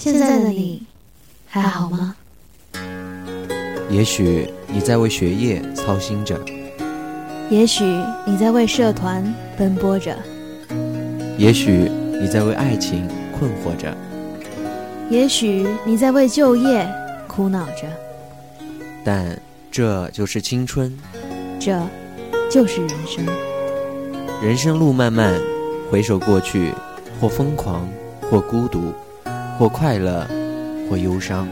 现在的你还好吗？也许你在为学业操心着，也许你在为社团奔波着，也许你在为爱情困惑着，也许你在为就业苦恼着。但这就是青春，这就是人生。人生路漫漫，回首过去，或疯狂，或孤独，或快乐，或忧伤。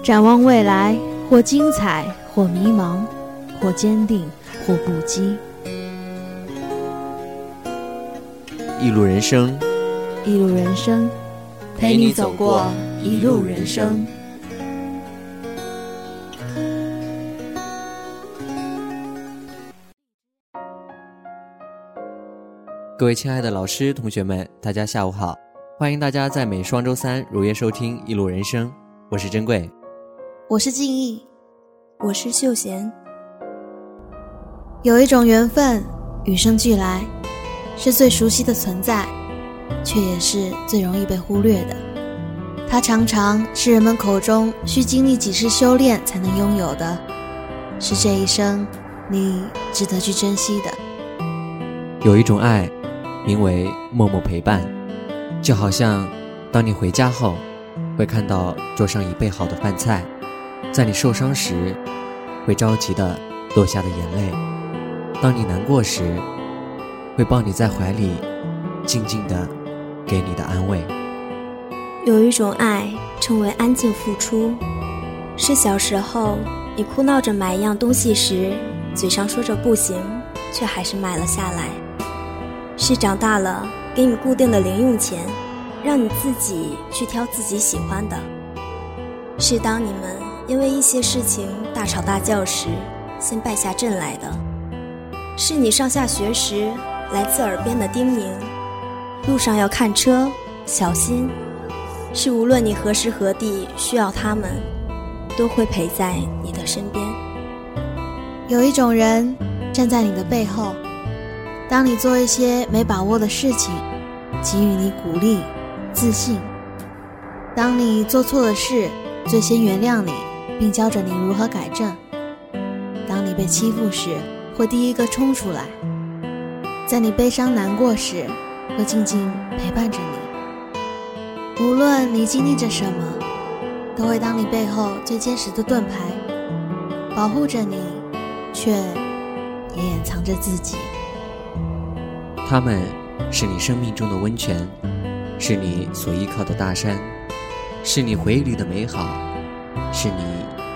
展望未来，或精彩，或迷茫，或坚定，或不羁。一路人生，一路人生，陪你走过一路人生。各位亲爱的老师、同学们，大家下午好！欢迎大家在每双周三如约收听《一路人生》，我是珍贵，我是静逸，我是秀贤。有一种缘分，与生俱来，是最熟悉的存在，却也是最容易被忽略的。它常常是人们口中需经历几世修炼才能拥有的，是这一生你值得去珍惜的。有一种爱。名为默默陪伴，就好像当你回家后，会看到桌上已备好的饭菜，在你受伤时，会着急的落下的眼泪；当你难过时，会抱你在怀里，静静的给你的安慰。有一种爱称为安静付出，是小时候你哭闹着买一样东西时，嘴上说着不行，却还是买了下来。是长大了给你固定的零用钱，让你自己去挑自己喜欢的。是当你们因为一些事情大吵大叫时，先败下阵来的。是你上下学时来自耳边的叮咛，路上要看车，小心。是无论你何时何地需要他们，都会陪在你的身边。有一种人站在你的背后。当你做一些没把握的事情，给予你鼓励、自信；当你做错了事，最先原谅你，并教着你如何改正；当你被欺负时，会第一个冲出来；在你悲伤难过时，会静静陪伴着你。无论你经历着什么，都会当你背后最坚实的盾牌，保护着你，却也掩藏着自己。他们是你生命中的温泉，是你所依靠的大山，是你回忆里的美好，是你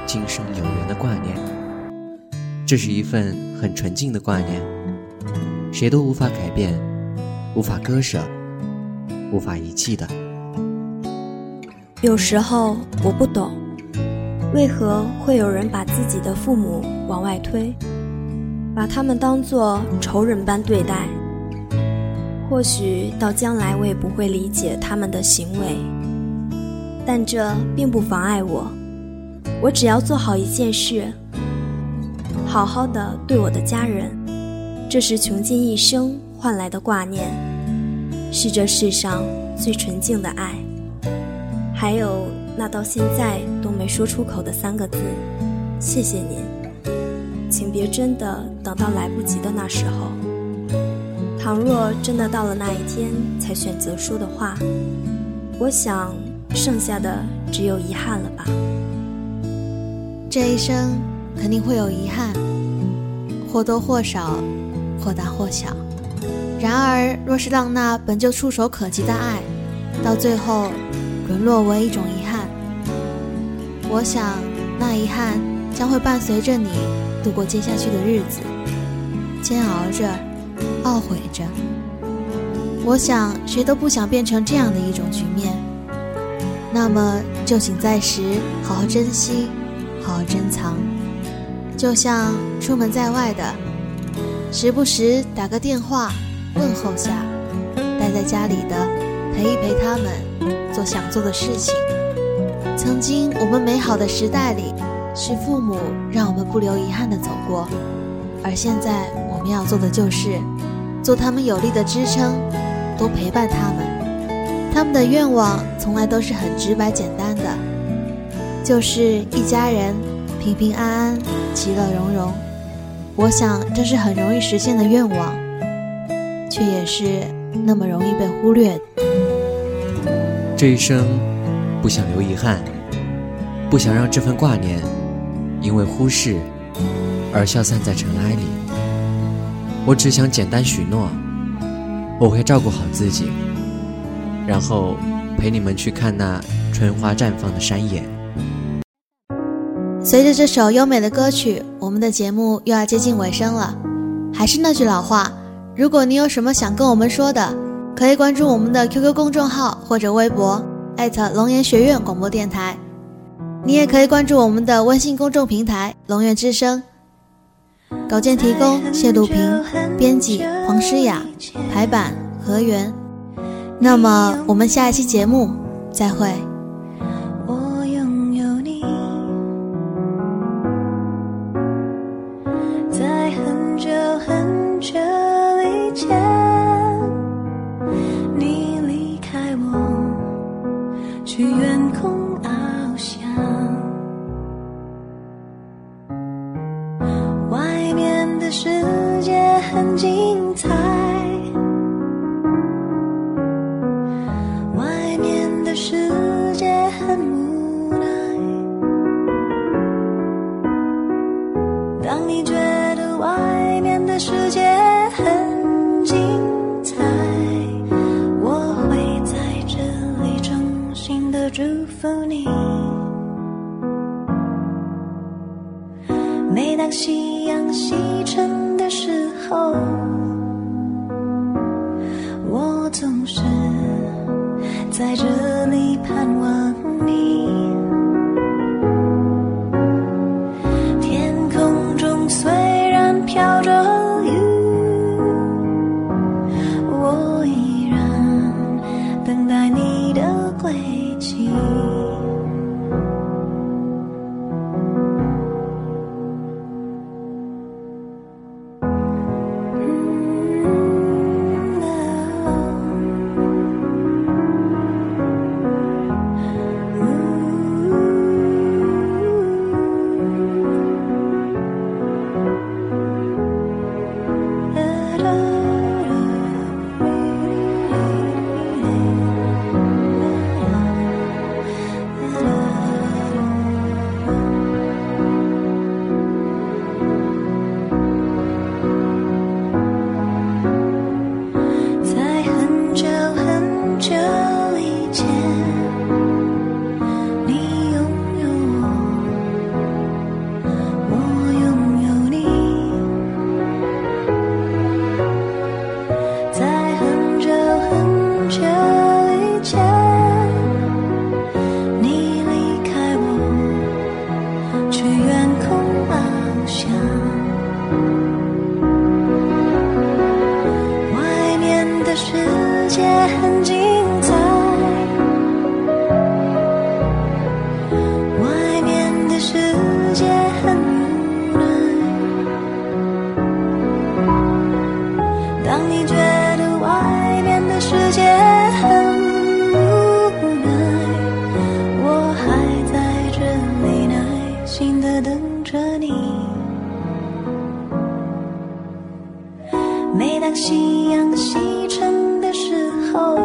今生有缘的挂念。这是一份很纯净的挂念，谁都无法改变，无法割舍，无法遗弃的。有时候我不懂，为何会有人把自己的父母往外推，把他们当作仇人般对待。或许到将来我也不会理解他们的行为，但这并不妨碍我。我只要做好一件事，好好的对我的家人，这是穷尽一生换来的挂念，是这世上最纯净的爱。还有那到现在都没说出口的三个字：谢谢您。请别真的等到来不及的那时候。倘若真的到了那一天才选择说的话，我想剩下的只有遗憾了吧。这一生肯定会有遗憾，或多或少，或大或小。然而，若是让那本就触手可及的爱，到最后沦落为一种遗憾，我想那遗憾将会伴随着你度过接下去的日子，煎熬着。懊悔着，我想谁都不想变成这样的一种局面。那么就请在时好好珍惜，好好珍藏。就像出门在外的，时不时打个电话问候下；待在家里的，陪一陪他们，做想做的事情。曾经我们美好的时代里，是父母让我们不留遗憾的走过，而现在我们要做的就是。做他们有力的支撑，多陪伴他们。他们的愿望从来都是很直白简单的，就是一家人平平安安、其乐融融。我想这是很容易实现的愿望，却也是那么容易被忽略。这一生不想留遗憾，不想让这份挂念因为忽视而消散在尘埃里。我只想简单许诺，我会照顾好自己，然后陪你们去看那春花绽放的山野。随着这首优美的歌曲，我们的节目又要接近尾声了。还是那句老话，如果你有什么想跟我们说的，可以关注我们的 QQ 公众号或者微博，艾特龙岩学院广播电台。你也可以关注我们的微信公众平台“龙源之声”。稿件提供谢露平，编辑黄诗雅，排版何源。那么我们下一期节目再会。世界很精彩。在这里盼望你。天空中虽然飘着雨，我依然等待你的归期。着你。每当夕阳西沉的时候